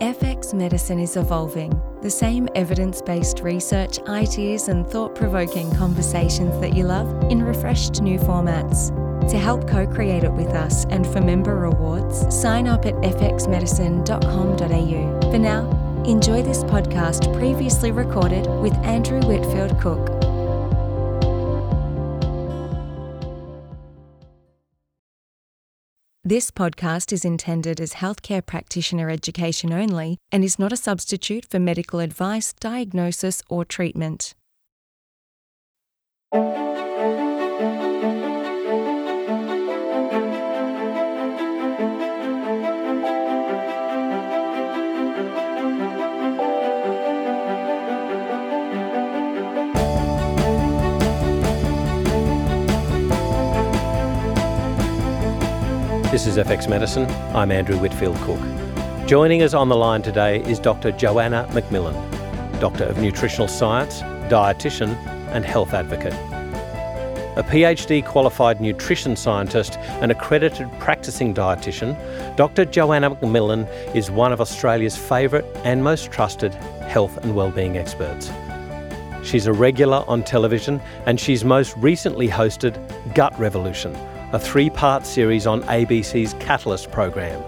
FX Medicine is evolving. The same evidence based research, ideas, and thought provoking conversations that you love in refreshed new formats. To help co create it with us and for member rewards, sign up at fxmedicine.com.au. For now, enjoy this podcast previously recorded with Andrew Whitfield Cook. This podcast is intended as healthcare practitioner education only and is not a substitute for medical advice, diagnosis, or treatment. This is FX Medicine. I'm Andrew Whitfield Cook. Joining us on the line today is Dr. Joanna McMillan, Doctor of Nutritional Science, dietitian, and health advocate. A PhD qualified nutrition scientist and accredited practicing dietitian, Dr. Joanna McMillan is one of Australia's favourite and most trusted health and wellbeing experts. She's a regular on television and she's most recently hosted Gut Revolution, a three part series on ABC's Catalyst program.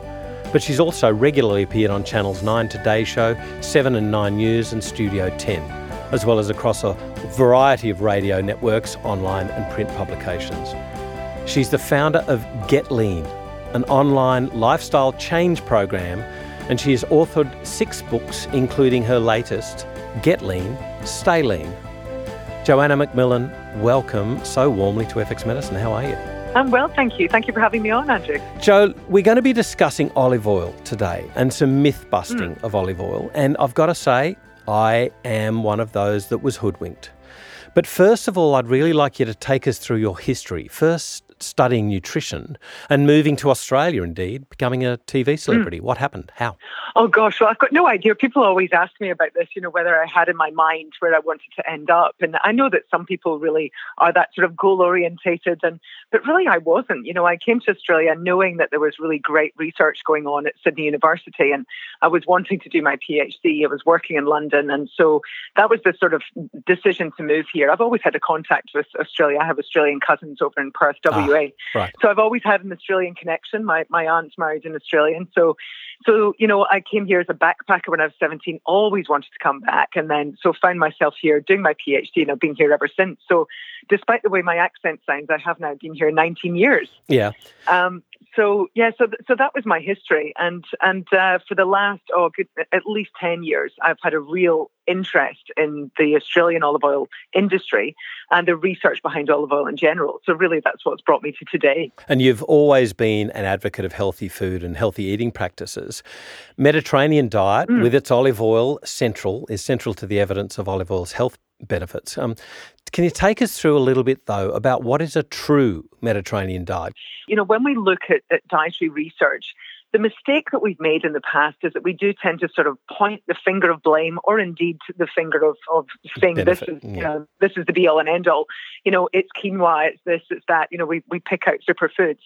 But she's also regularly appeared on Channel's 9 Today Show, 7 and 9 News, and Studio 10, as well as across a variety of radio networks, online, and print publications. She's the founder of Get Lean, an online lifestyle change program, and she has authored six books, including her latest, Get Lean, Stay Lean. Joanna McMillan, welcome so warmly to FX Medicine. How are you? I'm well, thank you. Thank you for having me on, Andrew. Joe, we're going to be discussing olive oil today and some myth busting Mm. of olive oil. And I've got to say, I am one of those that was hoodwinked. But first of all, I'd really like you to take us through your history. First, studying nutrition and moving to Australia, indeed, becoming a TV hmm. celebrity. What happened? How? Oh gosh, well I've got no idea. People always ask me about this, you know, whether I had in my mind where I wanted to end up. And I know that some people really are that sort of goal orientated and but really I wasn't. You know, I came to Australia knowing that there was really great research going on at Sydney University and I was wanting to do my PhD. I was working in London and so that was the sort of decision to move here. I've always had a contact with Australia. I have Australian cousins over in Perth, WA. Right. So I've always had an Australian connection. My my aunt's married an Australian. So so, you know, I came here as a backpacker when I was 17, always wanted to come back. And then, so found myself here doing my PhD and I've been here ever since. So, despite the way my accent sounds, I have now been here 19 years. Yeah. Um, so yeah, so so that was my history, and and uh, for the last oh, good, at least ten years, I've had a real interest in the Australian olive oil industry and the research behind olive oil in general. So really, that's what's brought me to today. And you've always been an advocate of healthy food and healthy eating practices. Mediterranean diet, Mm. with its olive oil central, is central to the evidence of olive oil's health benefits. Um, can you take us through a little bit, though, about what is a true Mediterranean diet? you know, when we look at, at dietary research, the mistake that we've made in the past is that we do tend to sort of point the finger of blame, or indeed the finger of, of saying Benefit, this is you know, this is the be all and end all. You know, it's quinoa, it's this, it's that. You know, we we pick out superfoods,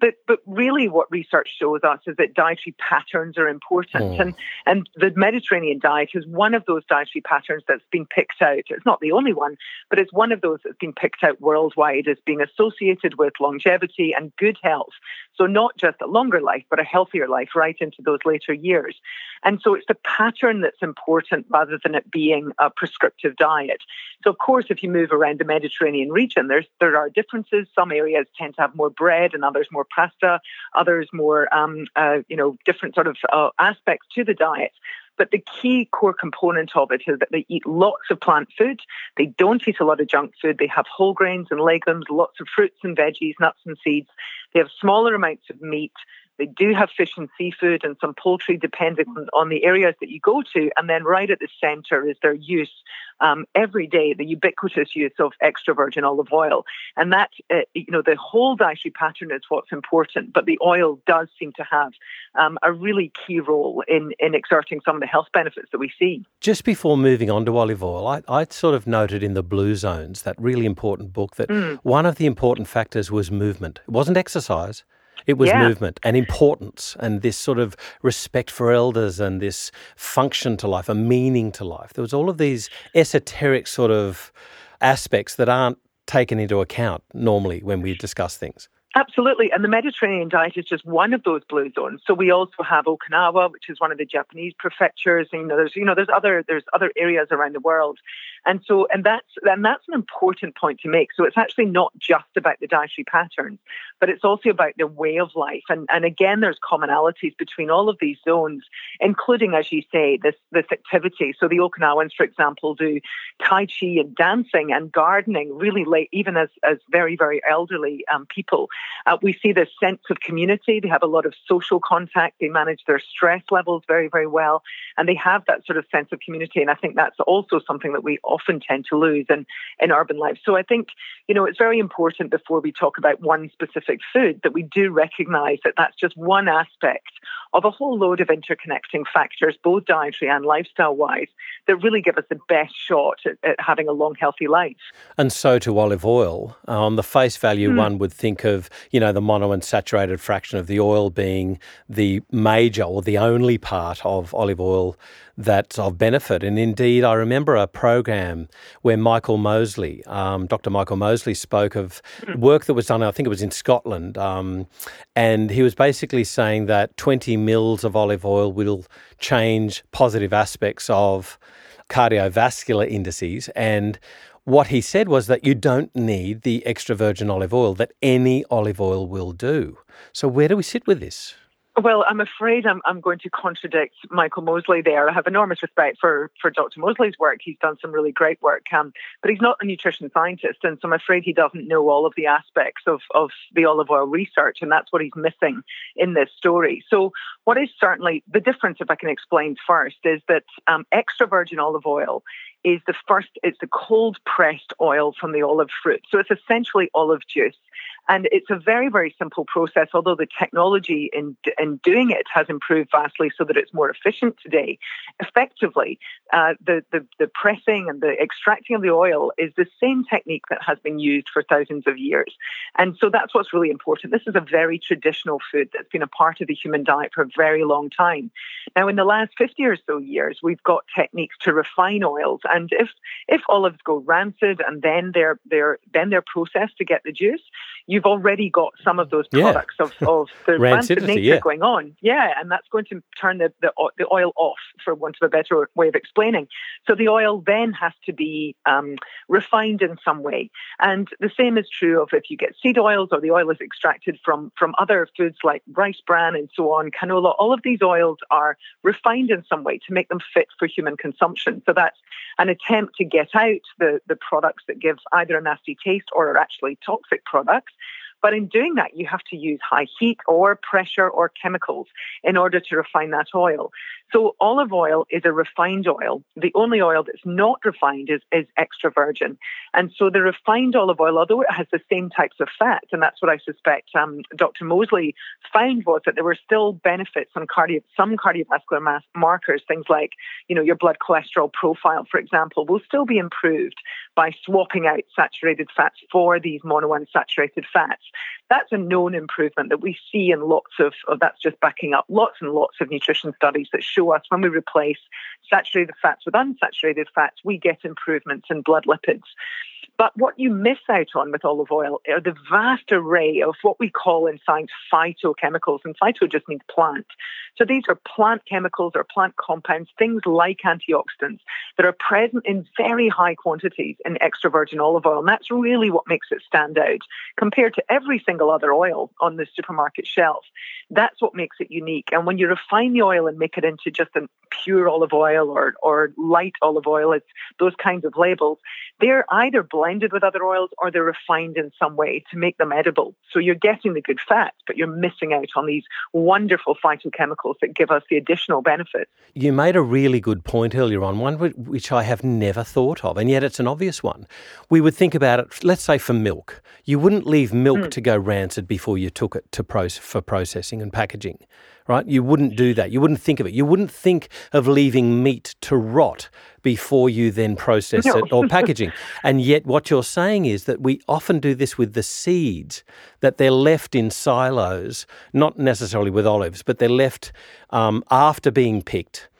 but but really, what research shows us is that dietary patterns are important, Mm. and and the Mediterranean diet is one of those dietary patterns that's been picked out. It's not the only one, but it's one of those that's been picked out worldwide as being associated with longevity and good health. So not just a longer life, but a healthier life right into those later years. And so it's the pattern that's important rather than it being a prescriptive diet. So of course, if you move around the Mediterranean region, there's there are differences. Some areas tend to have more bread, and others more pasta. Others more, um, uh, you know, different sort of uh, aspects to the diet. But the key core component of it is that they eat lots of plant food. They don't eat a lot of junk food. They have whole grains and legumes, lots of fruits and veggies, nuts and seeds. They have smaller amounts of meat. They do have fish and seafood and some poultry, depending on, on the areas that you go to. And then right at the centre is their use um, every day, the ubiquitous use of extra virgin olive oil. And that, uh, you know, the whole dietary pattern is what's important, but the oil does seem to have um, a really key role in, in exerting some of the health benefits that we see. Just before moving on to olive oil, I, I sort of noted in the Blue Zones, that really important book, that Mm. one of the important factors was movement. It wasn't exercise, It was Yeah. movement and importance and this sort of respect for elders and this function to life, a meaning to life. There was all of these esoteric sort of aspects that aren't taken into account normally when we discuss things. Absolutely. And the Mediterranean diet is just one of those blue zones. So we also have Okinawa, which is one of the Japanese prefectures. And, you know, there's you know, there's other there's other areas around the world. And so and that's and that's an important point to make. So it's actually not just about the dietary patterns, but it's also about the way of life. And and again there's commonalities between all of these zones, including, as you say, this this activity. So the Okinawans, for example, do Tai Chi and dancing and gardening really late, even as, as very, very elderly um, people. Uh, we see this sense of community. They have a lot of social contact. They manage their stress levels very, very well. And they have that sort of sense of community. And I think that's also something that we often tend to lose in, in urban life. So I think, you know, it's very important before we talk about one specific food that we do recognize that that's just one aspect of a whole load of interconnecting factors, both dietary and lifestyle wise, that really give us the best shot at, at having a long, healthy life. And so to olive oil. On the face value, Hmm. one would think of, you know, the monounsaturated fraction of the oil being the major or the only part of olive oil that's of benefit. And indeed, I remember a program where Michael Mosley, um, Dr. Michael Mosley, spoke of work that was done, I think it was in Scotland. Um, and he was basically saying that 20 mils of olive oil will change positive aspects of cardiovascular indices. And what he said was that you don't need the extra virgin olive oil, that any olive oil will do. So, where do we sit with this? Well, I'm afraid I'm, I'm going to contradict Michael Mosley there. I have enormous respect for, for Dr. Mosley's work. He's done some really great work, um, but he's not a nutrition scientist. And so I'm afraid he doesn't know all of the aspects of, of the olive oil research. And that's what he's missing in this story. So, what is certainly the difference, if I can explain first, is that um, extra virgin olive oil is the first, it's the cold pressed oil from the olive fruit. So, it's essentially olive juice. And it's a very, very simple process, although the technology in, in doing it has improved vastly so that it's more efficient today. Effectively, uh, the, the, the pressing and the extracting of the oil is the same technique that has been used for thousands of years. And so that's what's really important. This is a very traditional food that's been a part of the human diet for a very long time. Now, in the last 50 or so years, we've got techniques to refine oils. And if, if olives go rancid and then they're, they're, then they're processed to get the juice, you've already got some of those Yeah. products of, of the rancid nature yeah. going on. Yeah, and that's going to turn the, the, the oil off, for want of a better way of explaining. So the oil then has to be um, refined in some way. And the same is true of if you get seed oils or the oil is extracted from, from other foods like rice bran and so on, canola. All of these oils are refined in some way to make them fit for human consumption. So that's an attempt to get out the, the products that give either a nasty taste or are actually toxic products. But in doing that, you have to use high heat or pressure or chemicals in order to refine that oil. So olive oil is a refined oil. The only oil that's not refined is, is extra virgin. And so the refined olive oil, although it has the same types of fat, and that's what I suspect um, Dr. Mosley found was that there were still benefits on cardio, some cardiovascular mass markers, things like, you know, your blood cholesterol profile, for example, will still be improved by swapping out saturated fats for these monounsaturated fats. That's a known improvement that we see in lots of, of that's just backing up lots and lots of nutrition studies that show us when we replace saturated fats with unsaturated fats, we get improvements in blood lipids. But what you miss out on with olive oil are the vast array of what we call in science phytochemicals. And phyto just means plant. So these are plant chemicals or plant compounds, things like antioxidants that are present in very high quantities in extra virgin olive oil. And that's really what makes it stand out compared to every single other oil on the supermarket shelf. That's what makes it unique. And when you refine the oil and make it into just a pure olive oil or, or light olive oil, it's those kinds of labels, they're either blended with other oils or they're refined in some way to make them edible. So you're getting the good fats, but you're missing out on these wonderful phytochemicals that give us the additional benefits. You made a really good point earlier on, one which I have never thought of, and yet it's an obvious one. We would think about it, let's say for milk. You wouldn't leave milk hmm. to go rancid before you took it to proce- for processing and packaging, right? You wouldn't do that. You wouldn't think of it. You wouldn't think of leaving meat to rot before you then process No. it or packaging. And yet, what you're saying is that we often do this with the seeds, that they're left in silos, not necessarily with olives, but they're left um, after being picked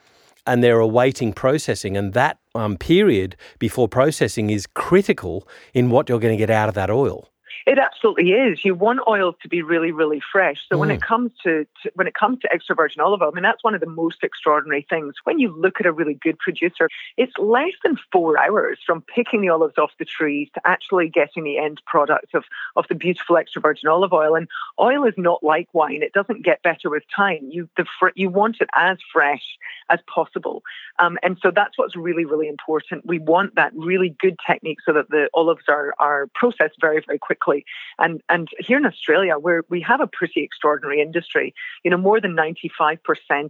and they're awaiting processing. And that um, period before processing is critical in what you're going to get out of that oil. It absolutely is. You want oil to be really, really fresh. So mm. when it mm. comes to, to, when it comes to extra virgin olive oil, I mean that's one of the most extraordinary things. When you look at a really good producer, it's less than four hours from picking the olives off the trees to actually getting the end product of of the beautiful extra virgin olive oil. And oil is not like wine; it doesn't get better with time. You the fr- you want it as fresh as possible, um, and so that's what's really, really important. We want that really good technique so that the olives are are processed very, very quickly and and here in Australia, where we have a pretty extraordinary industry, you know, more than 95%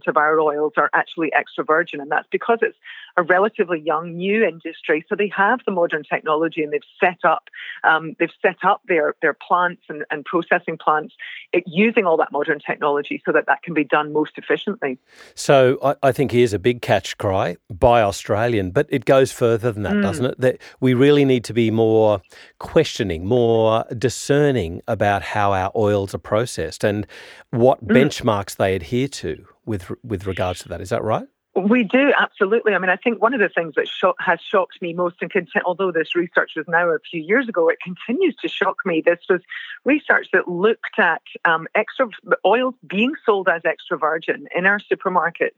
of our oils are actually extra virgin, and that's because it's a relatively young, new industry. So they have the modern technology, and they've set up um, they've set up their their plants and, and processing plants it, using all that modern technology, so that that can be done most efficiently. So I, I think here's a big catch cry buy Australian, but it goes further than that, mm. doesn't it? That we really need to be more questioning, more discerning about how our oils are processed and what mm. benchmarks they adhere to with with regards to that. Is that right? We do absolutely. I mean, I think one of the things that has shocked me most, and conti- although this research was now a few years ago, it continues to shock me. This was research that looked at um, extra oils being sold as extra virgin in our supermarkets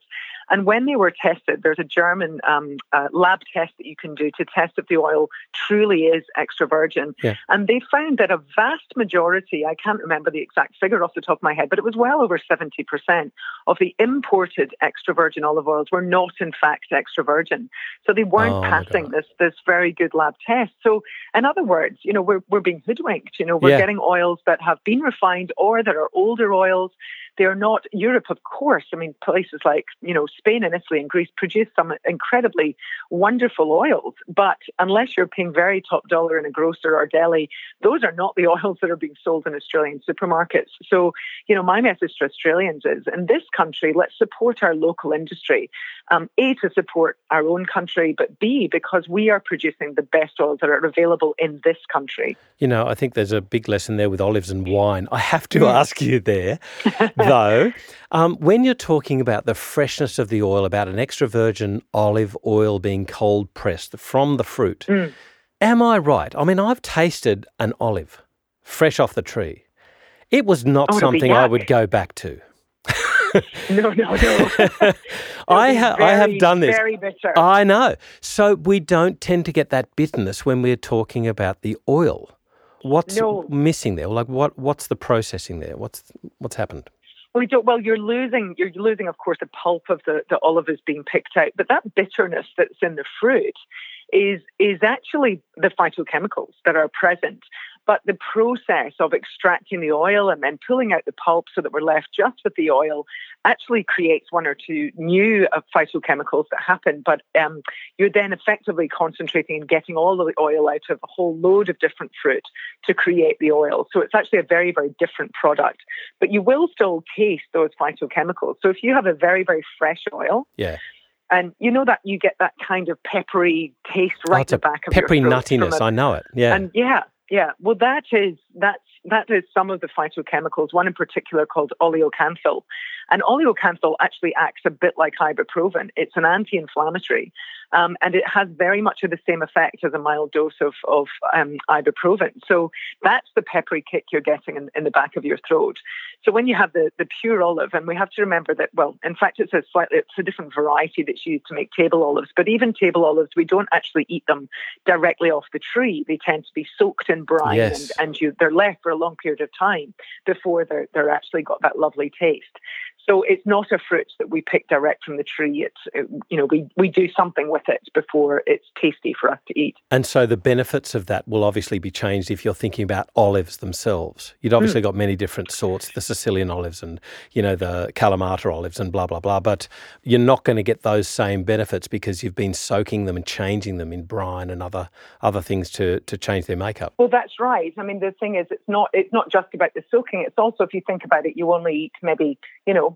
and when they were tested, there's a German um, uh, lab test that you can do to test if the oil truly is extra virgin. Yeah. And they found that a vast majority, I can't remember the exact figure off the top of my head, but it was well over 70% of the imported extra virgin olive oils were not, in fact, extra virgin. So they weren't oh, passing this, this very good lab test. So, in other words, you know, we're, we're being hoodwinked. You know, we're yeah. getting oils that have been refined or that are older oils they're not Europe, of course. I mean, places like you know Spain and Italy and Greece produce some incredibly wonderful oils, but unless you're paying very top dollar in a grocer or deli, those are not the oils that are being sold in Australian supermarkets. So, you know, my message to Australians is: in this country, let's support our local industry. Um, a to support our own country, but B because we are producing the best oils that are available in this country. You know, I think there's a big lesson there with olives and wine. I have to mm. ask you there. though, um, when you're talking about the freshness of the oil, about an extra virgin olive oil being cold pressed from the fruit, mm. am I right? I mean, I've tasted an olive fresh off the tree. It was not oh, something I would go back to. no, no, no. I, ha- very, I have done this. Very bitter. I know. So we don't tend to get that bitterness when we're talking about the oil. What's no. missing there? Like what? What's the processing there? What's what's happened? We don't, well, you're losing, you're losing, of course, the pulp of the, the olive is being picked out, but that bitterness that's in the fruit is is actually the phytochemicals that are present. But the process of extracting the oil and then pulling out the pulp so that we're left just with the oil actually creates one or two new uh, phytochemicals that happen. But um, you're then effectively concentrating and getting all of the oil out of a whole load of different fruit to create the oil. So it's actually a very, very different product. But you will still taste those phytochemicals. So if you have a very, very fresh oil, yeah. And you know that you get that kind of peppery taste right oh, at the back of peppery your peppery nuttiness. A, I know it. Yeah. And yeah, yeah. Well, that is that's that is some of the phytochemicals. One in particular called oleocanthal, and oleocanthal actually acts a bit like ibuprofen. It's an anti-inflammatory, um, and it has very much of the same effect as a mild dose of, of um, ibuprofen. So that's the peppery kick you're getting in, in, the back of your throat. So when you have the, the pure olive, and we have to remember that, well, in fact, it's a slightly it's a different variety that's used to make table olives. But even table olives, we don't actually eat them directly off the tree. They tend to be soaked in brine, yes. and, and you, they're left for a long period of time before they're they're actually got that lovely taste. So it's not a fruit that we pick direct from the tree. It's it, you know we we do something with it before it's tasty for us to eat. And so the benefits of that will obviously be changed if you're thinking about olives themselves. You'd obviously mm. got many different sorts, the Sicilian olives and you know the Kalamata olives and blah blah blah. But you're not going to get those same benefits because you've been soaking them and changing them in brine and other other things to to change their makeup. Well, that's right. I mean, the thing is, it's not it's not just about the soaking. It's also if you think about it, you only eat maybe you know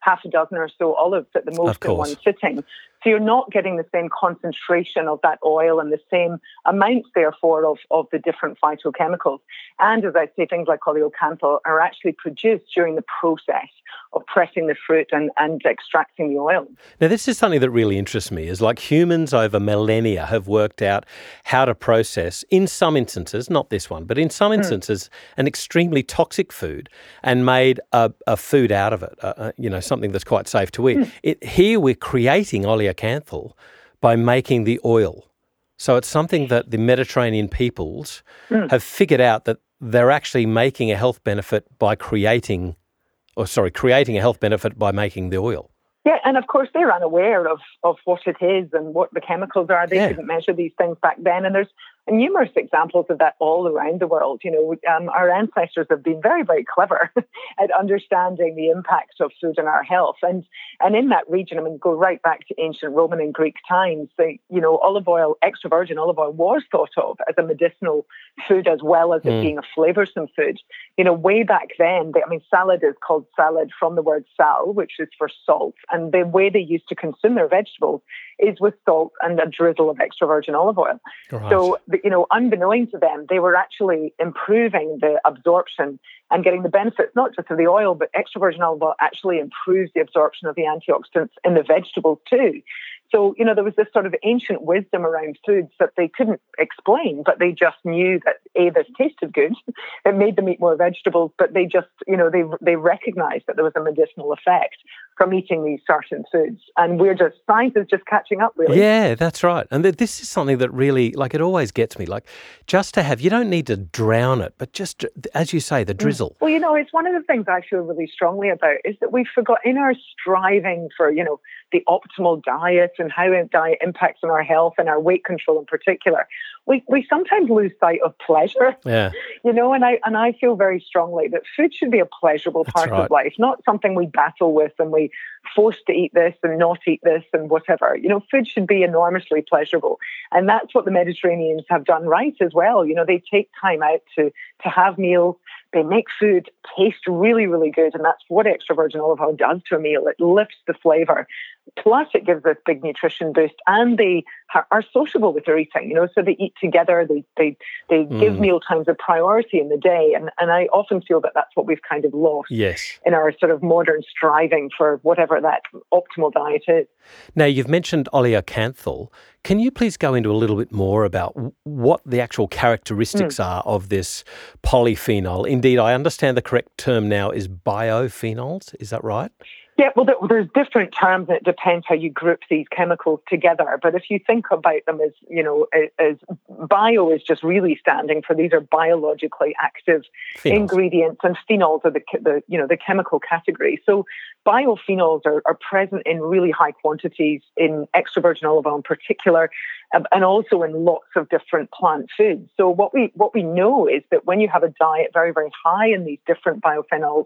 half a dozen or so olives at the most in one sitting. So you're not getting the same concentration of that oil and the same amounts, therefore, of, of the different phytochemicals. And as I say, things like oleocanthal are actually produced during the process of pressing the fruit and, and extracting the oil. Now, this is something that really interests me is like humans over millennia have worked out how to process, in some instances, not this one, but in some hmm. instances, mm. an extremely toxic food and made a, a food out of it, uh, uh, you know, something that's quite safe to eat. Mm. It, here we're creating oleocanthal by making the oil. So it's something that the Mediterranean peoples mm. have figured out that they're actually making a health benefit by creating, or sorry, creating a health benefit by making the oil. Yeah, and of course they're unaware of, of what it is and what the chemicals are. They yeah. couldn't measure these things back then. And there's numerous examples of that all around the world. You know, um, our ancestors have been very, very clever at understanding the impact of food on our health. And and in that region, I mean, go right back to ancient Roman and Greek times. The, you know, olive oil, extra virgin olive oil, was thought of as a medicinal food as well as mm. it being a flavoursome food. You know, way back then, they, I mean, salad is called salad from the word sal, which is for salt. And the way they used to consume their vegetables is with salt and a drizzle of extra virgin olive oil. Right. So you know, unbeknown to them, they were actually improving the absorption and getting the benefits not just of the oil, but extra virgin olive oil actually improves the absorption of the antioxidants in the vegetables too. So, you know, there was this sort of ancient wisdom around foods that they couldn't explain, but they just knew that A, this tasted good. It made them eat more vegetables, but they just, you know, they they recognized that there was a medicinal effect from eating these certain foods. And we're just, science is just catching up, really. Yeah, that's right. And this is something that really, like, it always gets me. Like, just to have, you don't need to drown it, but just, as you say, the mm. drizzle. Well, you know, it's one of the things I feel really strongly about is that we forgot in our striving for, you know, the optimal diet and how diet impacts on our health and our weight control in particular, we, we sometimes lose sight of pleasure. Yeah. You know, and I and I feel very strongly that food should be a pleasurable That's part right. of life, not something we battle with and we forced to eat this and not eat this and whatever. You know, food should be enormously pleasurable. And that's what the Mediterraneans have done right as well. You know, they take time out to to have meals. They make food taste really, really good. And that's what extra virgin olive oil does to a meal. It lifts the flavor. Plus, it gives this big nutrition boost, and they are sociable with their eating. You know, so they eat together. They they they mm. give meal times a priority in the day, and and I often feel that that's what we've kind of lost. Yes. In our sort of modern striving for whatever that optimal diet is. Now you've mentioned oleocanthal. Can you please go into a little bit more about what the actual characteristics mm. are of this polyphenol? Indeed, I understand the correct term now is biophenols. Is that right? Yeah, well, there's different terms. And it depends how you group these chemicals together. But if you think about them as, you know, as bio is just really standing for these are biologically active phenols. ingredients, and phenols are the, the, you know, the chemical category. So biophenols are, are present in really high quantities in extra virgin olive oil in particular, and also in lots of different plant foods. So what we what we know is that when you have a diet very very high in these different biophenols,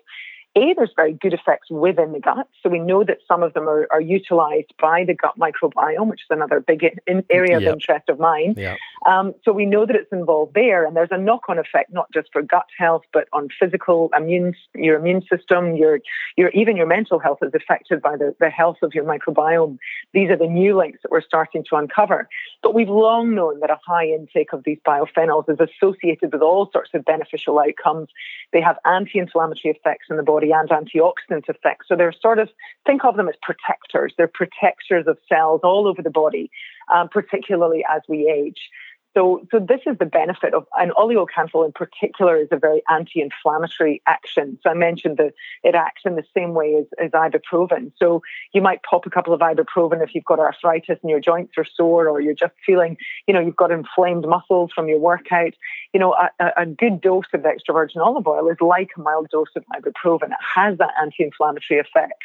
a, there's very good effects within the gut. So we know that some of them are, are utilized by the gut microbiome, which is another big in, area yep. of interest of mine. Yep. Um, so we know that it's involved there. And there's a knock on effect, not just for gut health, but on physical immune, your immune system, your, your, even your mental health is affected by the, the health of your microbiome. These are the new links that we're starting to uncover. But we've long known that a high intake of these biophenols is associated with all sorts of beneficial outcomes. They have anti inflammatory effects in the body and antioxidant effects. So they're sort of, think of them as protectors. They're protectors of cells all over the body, um, particularly as we age. So, so this is the benefit of an oleocanthal in particular is a very anti-inflammatory action. So I mentioned that it acts in the same way as, as ibuprofen. So you might pop a couple of ibuprofen if you've got arthritis and your joints are sore, or you're just feeling, you know, you've got inflamed muscles from your workout. You know, a, a good dose of extra virgin olive oil is like a mild dose of ibuprofen. It has that anti-inflammatory effect.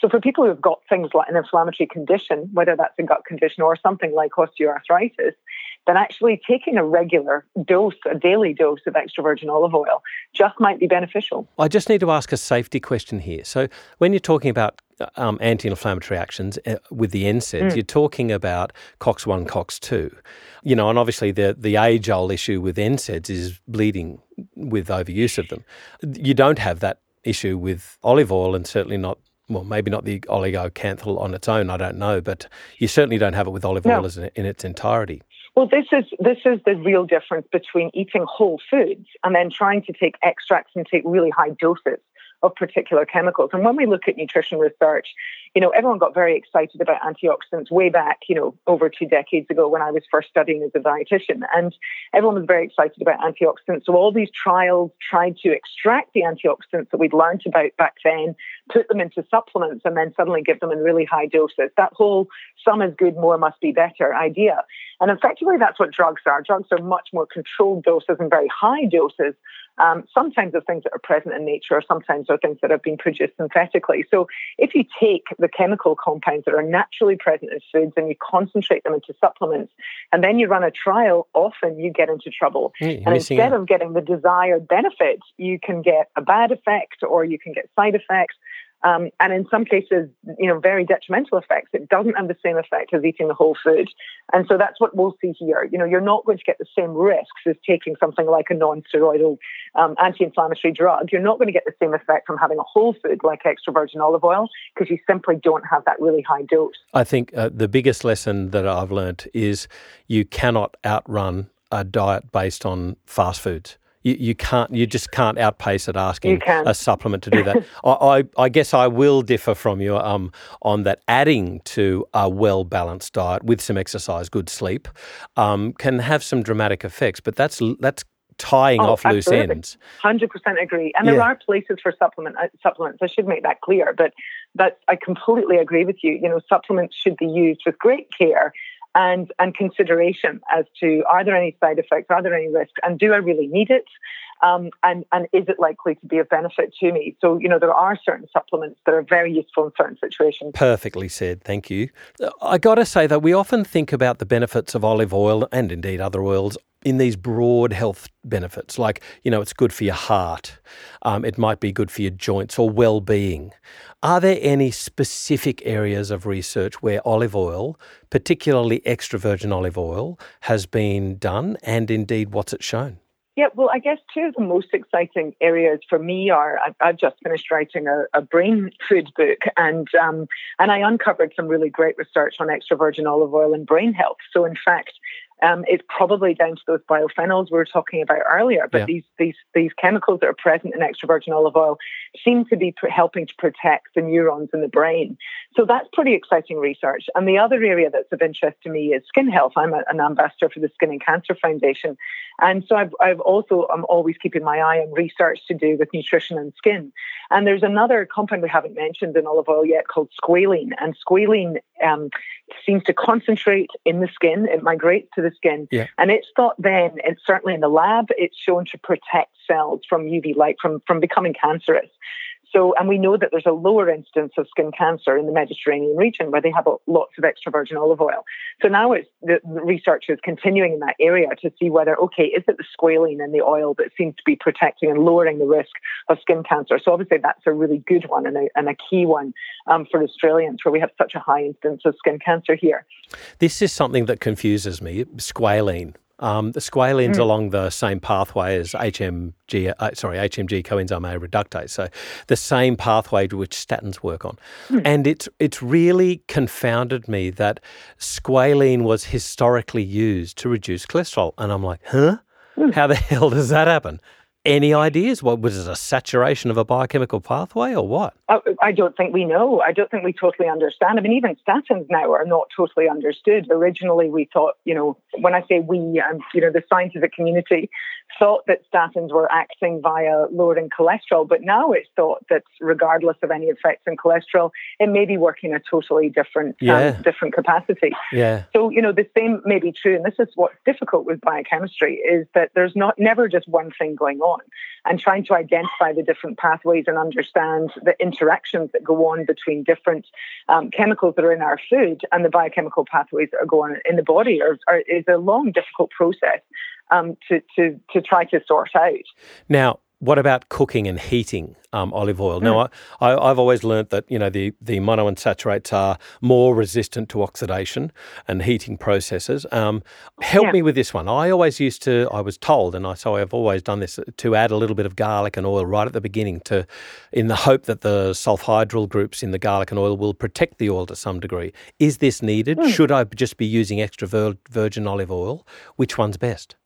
So for people who've got things like an inflammatory condition, whether that's a gut condition or something like osteoarthritis, then actually taking a regular dose, a daily dose of extra virgin olive oil just might be beneficial. I just need to ask a safety question here. So when you're talking about um, anti-inflammatory actions uh, with the NSAIDs, mm. you're talking about COX-1, COX-2. You know, and obviously the, the age-old issue with NSAIDs is bleeding with overuse of them. You don't have that issue with olive oil and certainly not well, maybe not the oleocanthal on its own, I don't know, but you certainly don't have it with olive oil no. in its entirety. Well, this is this is the real difference between eating whole foods and then trying to take extracts and take really high doses of particular chemicals. And when we look at nutrition research, you know, everyone got very excited about antioxidants way back, you know, over two decades ago when I was first studying as a dietitian. And everyone was very excited about antioxidants. So all these trials tried to extract the antioxidants that we'd learned about back then, put them into supplements, and then suddenly give them in really high doses. That whole some is good, more must be better idea. And effectively, that's what drugs are. Drugs are much more controlled doses and very high doses um, sometimes of things that are present in nature, or sometimes are things that have been produced synthetically. So if you take the chemical compounds that are naturally present in foods and you concentrate them into supplements, and then you run a trial, often you get into trouble. and instead of getting the desired benefit, you can get a bad effect or you can get side effects um, and in some cases, you know, very detrimental effects. It doesn't have the same effect as eating the whole food. And so that's what we'll see here. You know, you're not going to get the same risks as taking something like a non-steroidal um, anti-inflammatory drug. You're not going to get the same effect from having a whole food like extra virgin olive oil because you simply don't have that really high dose. I think uh, the biggest lesson that I've learned is you cannot outrun a diet based on fast foods you, you can't you just can't outpace it asking a supplement to do that. I, I, I, guess I will differ from you um, on that. Adding to a well balanced diet with some exercise, good sleep, um, can have some dramatic effects. But that's that's tying oh, off absolutely. loose ends. Hundred percent agree. And yeah. there are places for supplement uh, supplements. I should make that clear. But that I completely agree with you. You know, supplements should be used with great care and and consideration as to are there any side effects, are there any risks, and do I really need it? Um, and and is it likely to be of benefit to me? So you know there are certain supplements that are very useful in certain situations. Perfectly said. Thank you. I got to say that we often think about the benefits of olive oil and indeed other oils in these broad health benefits, like you know it's good for your heart, um, it might be good for your joints or well-being. Are there any specific areas of research where olive oil, particularly extra virgin olive oil, has been done, and indeed what's it shown? Yeah, well, I guess two of the most exciting areas for me are I've, I've just finished writing a, a, brain food book, and um, and I uncovered some really great research on extra virgin olive oil and brain health. So, in fact, um, it's probably down to those biophenols we were talking about earlier. But yeah. these these these chemicals that are present in extra virgin olive oil seem to be pr- helping to protect the neurons in the brain. So that's pretty exciting research. And the other area that's of interest to me is skin health. I'm a, an ambassador for the Skin and Cancer Foundation, and so I've I've also I'm always keeping my eye on research to do with nutrition and skin. And there's another compound we haven't mentioned in olive oil yet called squalene, and squalene um, seems to concentrate in the skin. It migrates to the skin. Yeah. And it's thought then, and certainly in the lab, it's shown to protect cells from UV light from, from becoming cancerous. So, and we know that there's a lower incidence of skin cancer in the Mediterranean region where they have lots of extra virgin olive oil. So now it's the, the research is continuing in that area to see whether, okay, is it the squalene in the oil that seems to be protecting and lowering the risk of skin cancer? So obviously that's a really good one and a, and a key one um, for Australians where we have such a high incidence of skin cancer here. This is something that confuses me, squalene. Um, the squalene's mm. along the same pathway as HMG, uh, sorry, HMG coenzyme A reductase. So the same pathway to which statins work on. Mm. And it's it's really confounded me that squalene was historically used to reduce cholesterol. And I'm like, huh? Mm. How the hell does that happen? Any ideas? What was it, a saturation of a biochemical pathway or what? I don't think we know. I don't think we totally understand. I mean, even statins now are not totally understood. Originally, we thought, you know, when I say we, um, you know, the scientific community thought that statins were acting via lowering cholesterol, but now it's thought that regardless of any effects on cholesterol, it may be working a totally different, um, yeah. um, different capacity. Yeah. So, you know, the same may be true. And this is what's difficult with biochemistry is that there's not never just one thing going on and trying to identify the different pathways and understand the interactions that go on between different um, chemicals that are in our food and the biochemical pathways that are going in the body are, are, is a long, difficult process um, to, to, to try to sort out. Now, what about cooking and heating um, olive oil? Mm. Now, I, have always learnt that you know the the monounsaturates are more resistant to oxidation and heating processes. Um, help yeah. me with this one. I always used to. I was told, and I so I've always done this to add a little bit of garlic and oil right at the beginning to, in the hope that the sulfhydryl groups in the garlic and oil will protect the oil to some degree. Is this needed? Mm. Should I just be using extra vir- virgin olive oil? Which one's best?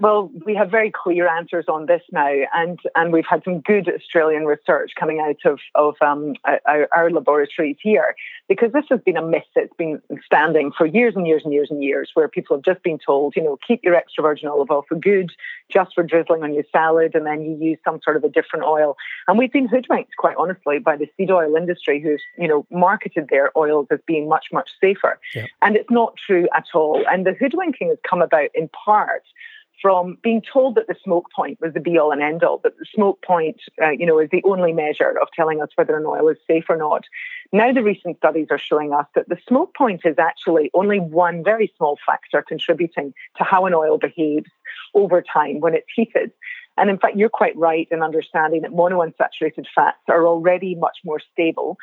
Well, we have very clear answers on this now, and, and we've had some good Australian research coming out of, of um, our, our, laboratories here, because this has been a myth that's been standing for years and years and years and years, where people have just been told, you know, keep your extra virgin olive oil for good, just for drizzling on your salad, and then you use some sort of a different oil. And we've been hoodwinked, quite honestly, by the seed oil industry, who's, you know, marketed their oils as being much, much safer. Yeah. And it's not true at all. And the hoodwinking has come about in part from being told that the smoke point was the be all and end all, that the smoke point, uh, you know, is the only measure of telling us whether an oil is safe or not. Now the recent studies are showing us that the smoke point is actually only one very small factor contributing to how an oil behaves over time when it's heated. And in fact, you're quite right in understanding that monounsaturated fats are already much more stable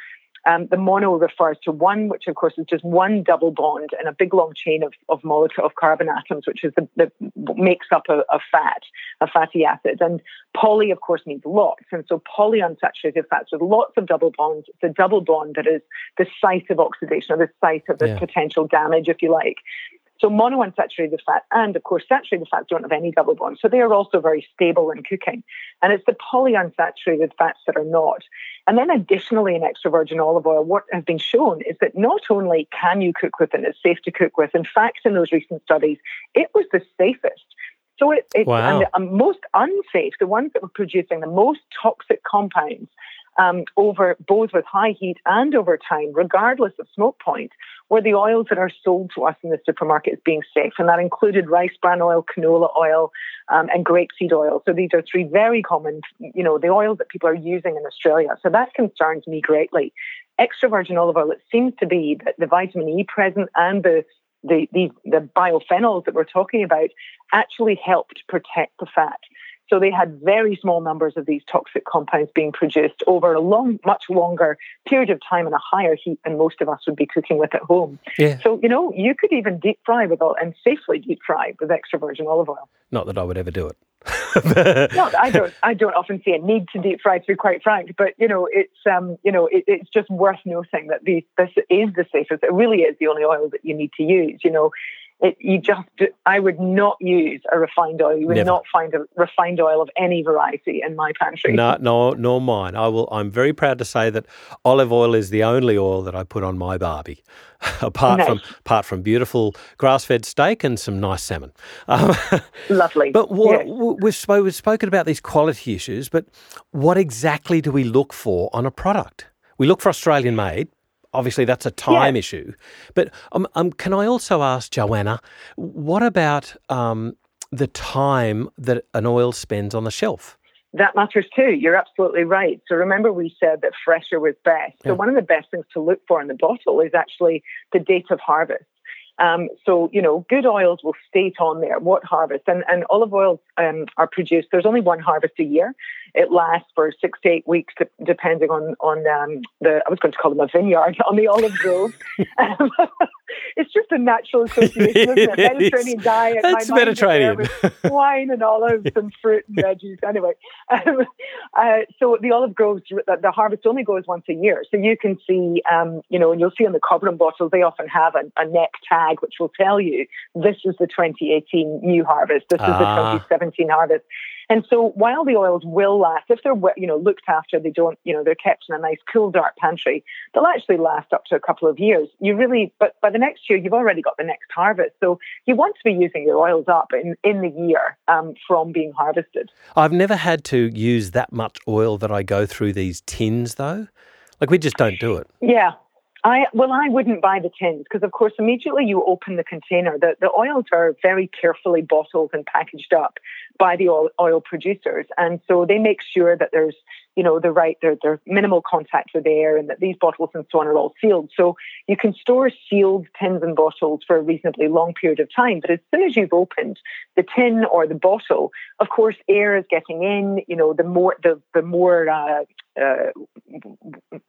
um, the mono refers to one, which of course is just one double bond in a big long chain of, of molecule of carbon atoms, which is the, the makes up a, a, fat, a fatty acid. And poly, of course, means lots. And so polyunsaturated fats with lots of double bonds. It's a double bond that is the site of oxidation or the site of the yeah. potential damage, if you like. So monounsaturated fat and, of course, saturated fats don't have any double bonds. So they are also very stable in cooking. And it's the polyunsaturated fats that are not. And then additionally in extra virgin olive oil, what has been shown is that not only can you cook with it, it's safe to cook with. In fact, in those recent studies, it was the safest. So it, it wow. and the um, most unsafe, the ones that were producing the most toxic compounds um, over both with high heat and over time, regardless of smoke point, were the oils that are sold to us in the supermarket as being safe. And that included rice bran oil, canola oil, um, and grapeseed oil. So these are three very common, you know, the oils that people are using in Australia. So that concerns me greatly. Extra virgin olive oil, it seems to be that the vitamin E present and the the, the, the biophenols that we're talking about actually helped protect the fat. So they had very small numbers of these toxic compounds being produced over a long, much longer period of time and a higher heat than most of us would be cooking with at home. Yeah. So, you know, you could even deep fry with all, and safely deep fry with extra virgin olive oil. Not that I would ever do it. no, I don't. I don't often see a need to deep fry. To be quite frank, but you know, it's um, you know, it, it's just worth noting that this is the safest. It really is the only oil that you need to use. You know, it, you just, I would not use a refined oil. You would Never. not find a refined oil of any variety in my pantry. No, no, nor mine. I will. I'm very proud to say that olive oil is the only oil that I put on my barbie, apart from apart from beautiful grass-fed steak and some nice salmon. Um, Lovely. But what, we've, we've spoken about these quality issues, but what exactly do we look for on a product? We look for Australian made, obviously that's a time yeah. issue. But um, um, can I also ask Joanna, what about um, the time that an oil spends on the shelf? That matters too. You're absolutely right. So remember, we said that fresher was best. Yeah. So one of the best things to look for in the bottle is actually the date of harvest. Um, so, you know, good oils will state on there what harvest. And, and olive oils um, are produced, there's only one harvest a year. It lasts for six to eight weeks, depending on, on um, the, I was going to call them a vineyard, on the olive grove. Um, it's just a natural association, isn't it? Mediterranean diet. That's Mediterranean. wine and olives and fruit and veggies. Anyway, um, uh, so the olive groves, the harvest only goes once a year. So you can see, um, you know, and you'll see on the Cobram bottles, they often have a, a, neck tag which will tell you this is the 2018 new harvest, this ah. is the ah. 2017 harvest. And so while the oils will last, if they're you know looked after, they don't you know they're kept in a nice cool dark pantry, they'll actually last up to a couple of years. You really, but by the next year you've already got the next harvest, so you want to be using your oils up in in the year um, from being harvested. I've never had to use that much oil that I go through these tins though. Like we just don't do it. Yeah, I well, I wouldn't buy the tins because, of course, immediately you open the container, the, the oils are very carefully bottled and packaged up by the oil, oil producers, and so they make sure that there's you know the right there there's minimal contact with air and that these bottles and so on are all sealed. So you can store sealed tins and bottles for a reasonably long period of time. But as soon as you've opened the tin or the bottle, of course, air is getting in. You know, the more the the more uh, uh,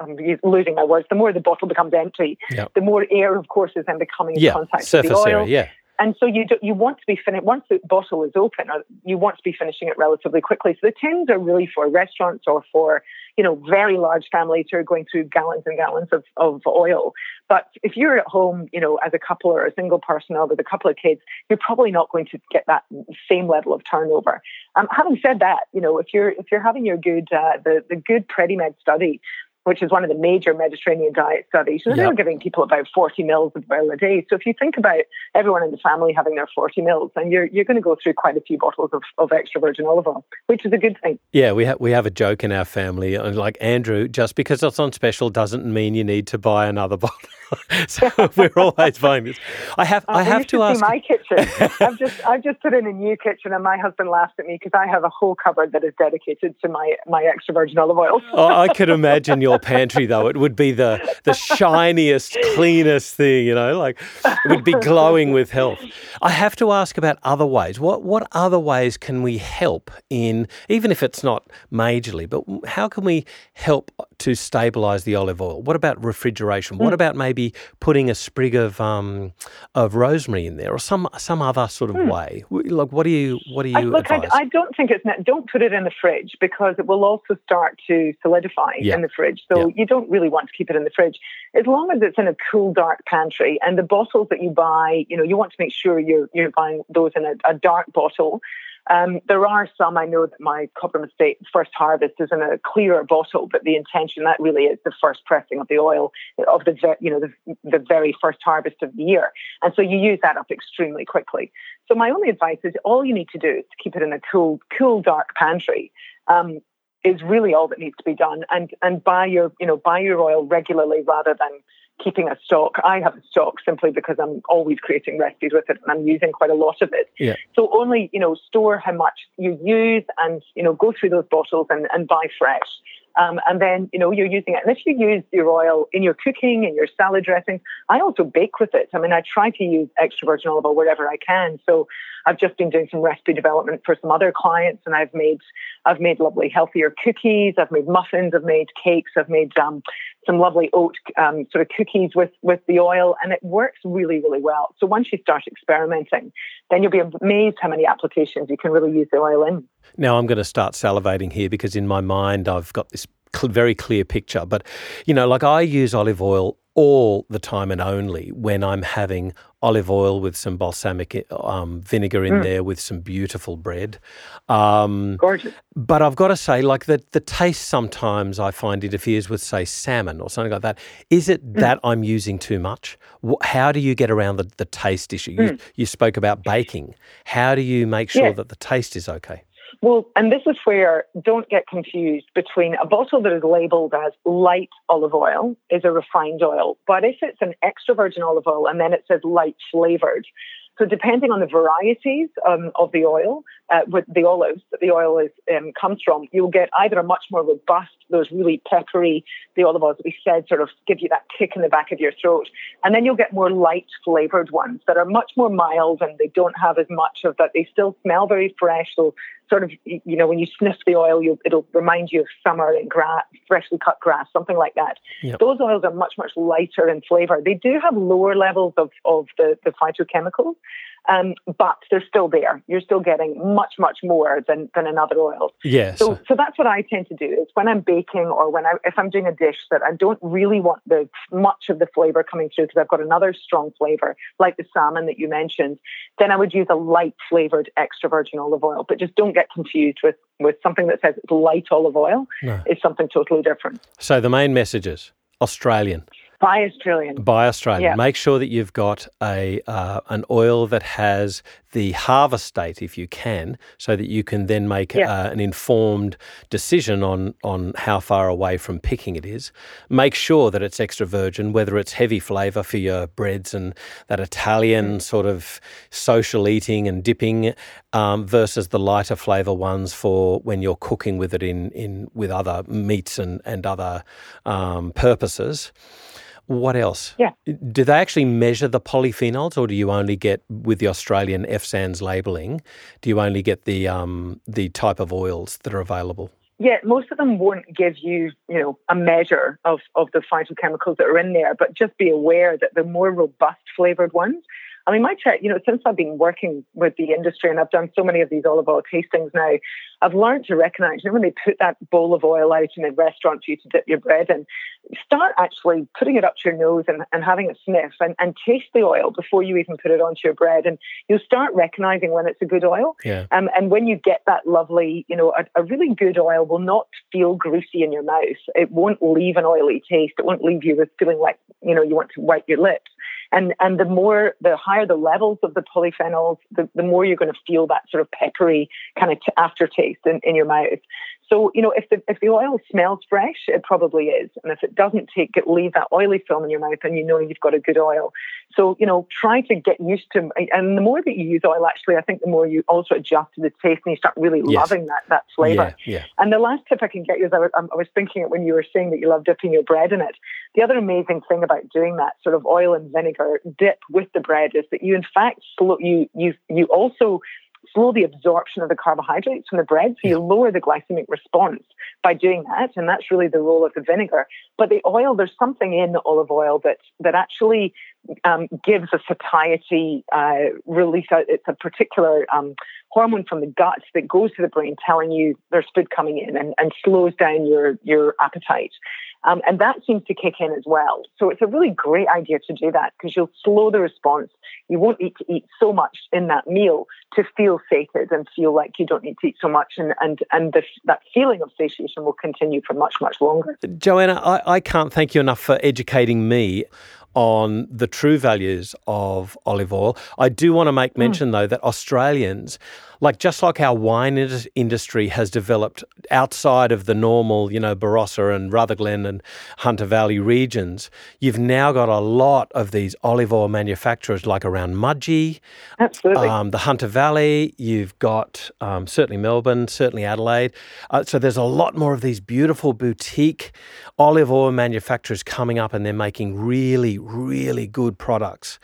I'm losing my words. The more the bottle becomes empty, yep. the more air, of course, is then becoming in contact with the oil. Area, yeah. And so you do, you want to be finished once the bottle is open. You want to be finishing it relatively quickly. So the tins are really for restaurants or for you know very large families who are going through gallons and gallons of, of oil. But if you're at home, you know, as a couple or a single person or with a couple of kids, you're probably not going to get that same level of turnover. Um, having said that, you know, if you're if you're having your good uh, the the good Predimed study which is one of the major Mediterranean diet studies. So yep. they were giving people about 40 mils of oil a day. So if you think about everyone in the family having their 40 mils, then you're, you're going to go through quite a few bottles of, of extra virgin olive oil, which is a good thing. Yeah, we, ha- we have a joke in our family. And like Andrew, just because it's on special doesn't mean you need to buy another bottle. so we're always buying this. I have, uh, I have to ask. my kitchen. I've just, I've just put in a new kitchen, and my husband laughed at me because I have a whole cupboard that is dedicated to my my extra virgin olive oil. oh, I could imagine your pantry though. It would be the the shiniest, cleanest thing. You know, like it would be glowing with health. I have to ask about other ways. What what other ways can we help in, even if it's not majorly, but how can we help to stabilise the olive oil? What about refrigeration? What hmm. about maybe putting a sprig of um, of rosemary in there, or some some other sort of mm. way? Like, what do you what do you I, look? I, I, don't think it's don't put it in the fridge because it will also start to solidify yeah. in the fridge. So yeah. you don't really want to keep it in the fridge as long as it's in a cool, dark pantry. And the bottles that you buy, you know, you want to make sure you're you're buying those in a, a dark bottle um, there are some I know that my Cobram Estate first harvest is in a clearer bottle, but the intention that really is the first pressing of the oil of the you know the, the very first harvest of the year, and so you use that up extremely quickly. So my only advice is all you need to do is to keep it in a cool, cool, dark pantry. Um, is really all that needs to be done, and and buy your you know buy your oil regularly rather than keeping a stock. I have a stock simply because I'm always creating recipes with it and I'm using quite a lot of it. Yeah. So only, you know, store how much you use and, you know, go through those bottles and, and buy fresh. Um, and then, you know, you're using it. And if you use your oil in your cooking and your salad dressings, I also bake with it. I mean, I try to use extra virgin olive oil wherever I can. So I've just been doing some recipe development for some other clients, and I've made I've made lovely healthier cookies. I've made muffins. I've made cakes. I've made um, some lovely oat um, sort of cookies with with the oil, and it works really really well. So once you start experimenting, then you'll be amazed how many applications you can really use the oil in. Now I'm going to start salivating here because in my mind I've got this cl- very clear picture. But you know, like I use olive oil all the time and only when I'm having olive oil with some balsamic um, vinegar in mm. there with some beautiful bread. Um, Gorgeous. But I've got to say, like the, the taste sometimes I find interferes with, say, salmon or something like that. Is it mm. that I'm using too much? How do you get around the, the taste issue? Mm. You, you spoke about baking. How do you make sure yeah. that the taste is okay? Well, and this is where don't get confused between a bottle that is labeled as light olive oil is a refined oil, but if it's an extra virgin olive oil and then it says light flavored, so depending on the varieties um, of the oil, uh, with the olives that the oil is um, comes from, you'll get either a much more robust, those really peppery, the olive oils that we said sort of give you that kick in the back of your throat, and then you'll get more light flavored ones that are much more mild and they don't have as much of that. They still smell very fresh. So sort of, you know, when you sniff the oil, it'll remind you of summer and grass, freshly cut grass, something like that. Yep. Those oils are much, much lighter in flavor. They do have lower levels of, of the, the phytochemicals, um, but they're still there. You're still getting much, much more than, than in other oils. Yes. So, so that's what I tend to do is when I'm baking or when I, if I'm doing a dish that I don't really want the much of the flavor coming through because I've got another strong flavor like the salmon that you mentioned, then I would use a light flavored extra virgin olive oil. But just don't get confused with, with something that says it's light olive oil. No. Is something totally different. So the main messages Australian Buy Australian. Buy Australian. Yeah. Make sure that you've got a uh, an oil that has the harvest date, if you can, so that you can then make yeah. uh, an informed decision on on how far away from picking it is. Make sure that it's extra virgin, whether it's heavy flavour for your breads and that Italian mm. sort of social eating and dipping, um, versus the lighter flavour ones for when you're cooking with it in in with other meats and and other um, purposes. What else? Yeah. Do they actually measure the polyphenols, or do you only get with the Australian FSANZ labelling? Do you only get the um, the type of oils that are available? Yeah, most of them won't give you, you know, a measure of, of the phytochemicals that are in there, but just be aware that the more robust flavored ones I mean, my check, you know, since I've been working with the industry and I've done so many of these olive oil tastings now, I've learned to recognize, you know, when they put that bowl of oil out in a restaurant for you to dip your bread in, start actually putting it up to your nose and, and having a sniff and, and taste the oil before you even put it onto your bread. And you'll start recognizing when it's a good oil. Yeah. Um, and when you get that lovely, you know, a, a really good oil will not feel greasy in your mouth. It won't leave an oily taste. It won't leave you with feeling like, you know, you want to wipe your lips. And and the more, the higher the levels of the polyphenols, the, the more you're going to feel that sort of peppery kind of t- aftertaste in, in your mouth. So, you know, if the, if the oil smells fresh, it probably is. And if it doesn't take it, leave that oily film in your mouth, and you know you've got a good oil. So, you know, try to get used to, and the more that you use oil, actually, I think the more you also adjust to the taste and you start really yes. loving that, that flavor. Yeah, yeah. And the last tip I can get you is I was, I was thinking it when you were saying that you love dipping your bread in it. The other amazing thing about doing that sort of oil and vinegar dip with the bread is that you, in fact, slow, you, you, you also slow the absorption of the carbohydrates from the bread. So you lower the glycemic response by doing that. And that's really the role of the vinegar. But the oil, there's something in the olive oil that, that actually um, gives a satiety uh, release. It's a particular um, hormone from the gut that goes to the brain telling you there's food coming in and, and slows down your, your appetite. Um, and that seems to kick in as well. So it's a really great idea to do that because you'll slow the response. You won't need to eat so much in that meal to feel sated and feel like you don't need to eat so much. And, and, and this, that feeling of satiation will continue for much, much longer. Joanna, I, I can't thank you enough for educating me on the true values of olive oil. I do want to make hmm. mention, mm. though, that Australians like just like our wine industry has developed outside of the normal, you know, Barossa and Rutherglen and Hunter Valley regions, you've now got a lot of these olive oil manufacturers like around Mudgee, Absolutely. Um, the Hunter Valley. You've got um, certainly Melbourne, certainly Adelaide. Uh, so there's a lot more of these beautiful boutique olive oil manufacturers coming up, and they're making really, really good products.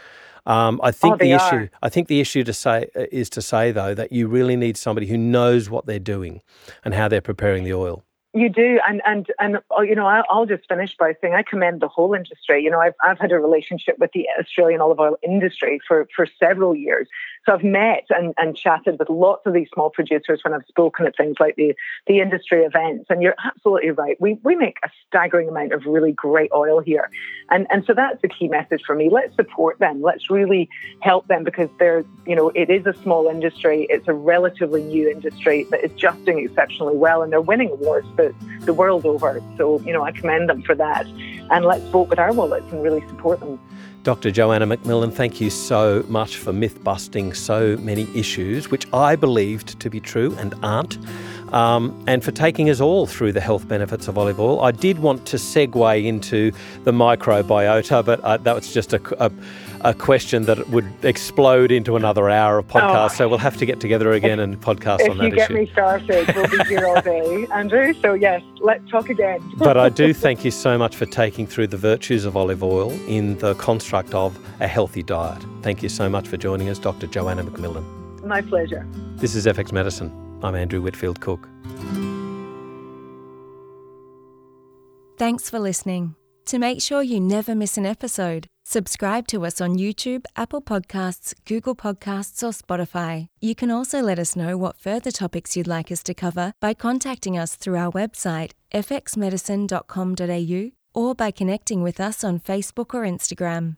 Um, I think oh, the issue. Are. I think the issue to say uh, is to say though that you really need somebody who knows what they're doing and how they're preparing the oil. You do, and and and oh, you know, I'll just finish by saying I commend the whole industry. You know, I've I've had a relationship with the Australian olive oil industry for for several years, so I've met and, and chatted with lots of these small producers when I've spoken at things like the, the industry events. And you're absolutely right. We, we make a staggering amount of really great oil here. And, and so that's the key message for me. Let's support them. Let's really help them because they're, you know, it is a small industry. It's a relatively new industry that is just doing exceptionally well and they're winning awards the, the world over. So, you know, I commend them for that. And let's vote with our wallets and really support them. Dr. Joanna McMillan, thank you so much for myth busting so many issues, which I believed to be true and aren't, um, and for taking us all through the health benefits of olive oil. I did want to segue into the microbiota, but uh, that was just a, a a question that would explode into another hour of podcast. Oh. So we'll have to get together again if, and podcast on that issue. If you get me started, we'll be here all day, Andrew. So yes, let's talk again. but I do thank you so much for taking through the virtues of olive oil in the construct of a healthy diet. Thank you so much for joining us, Dr. Joanna McMillan. My pleasure. This is FX Medicine. I'm Andrew Whitfield Cook. Thanks for listening. To make sure you never miss an episode, subscribe to us on YouTube, Apple Podcasts, Google Podcasts, or Spotify. You can also let us know what further topics you'd like us to cover by contacting us through our website, fxmedicine.com.au, or by connecting with us on Facebook or Instagram.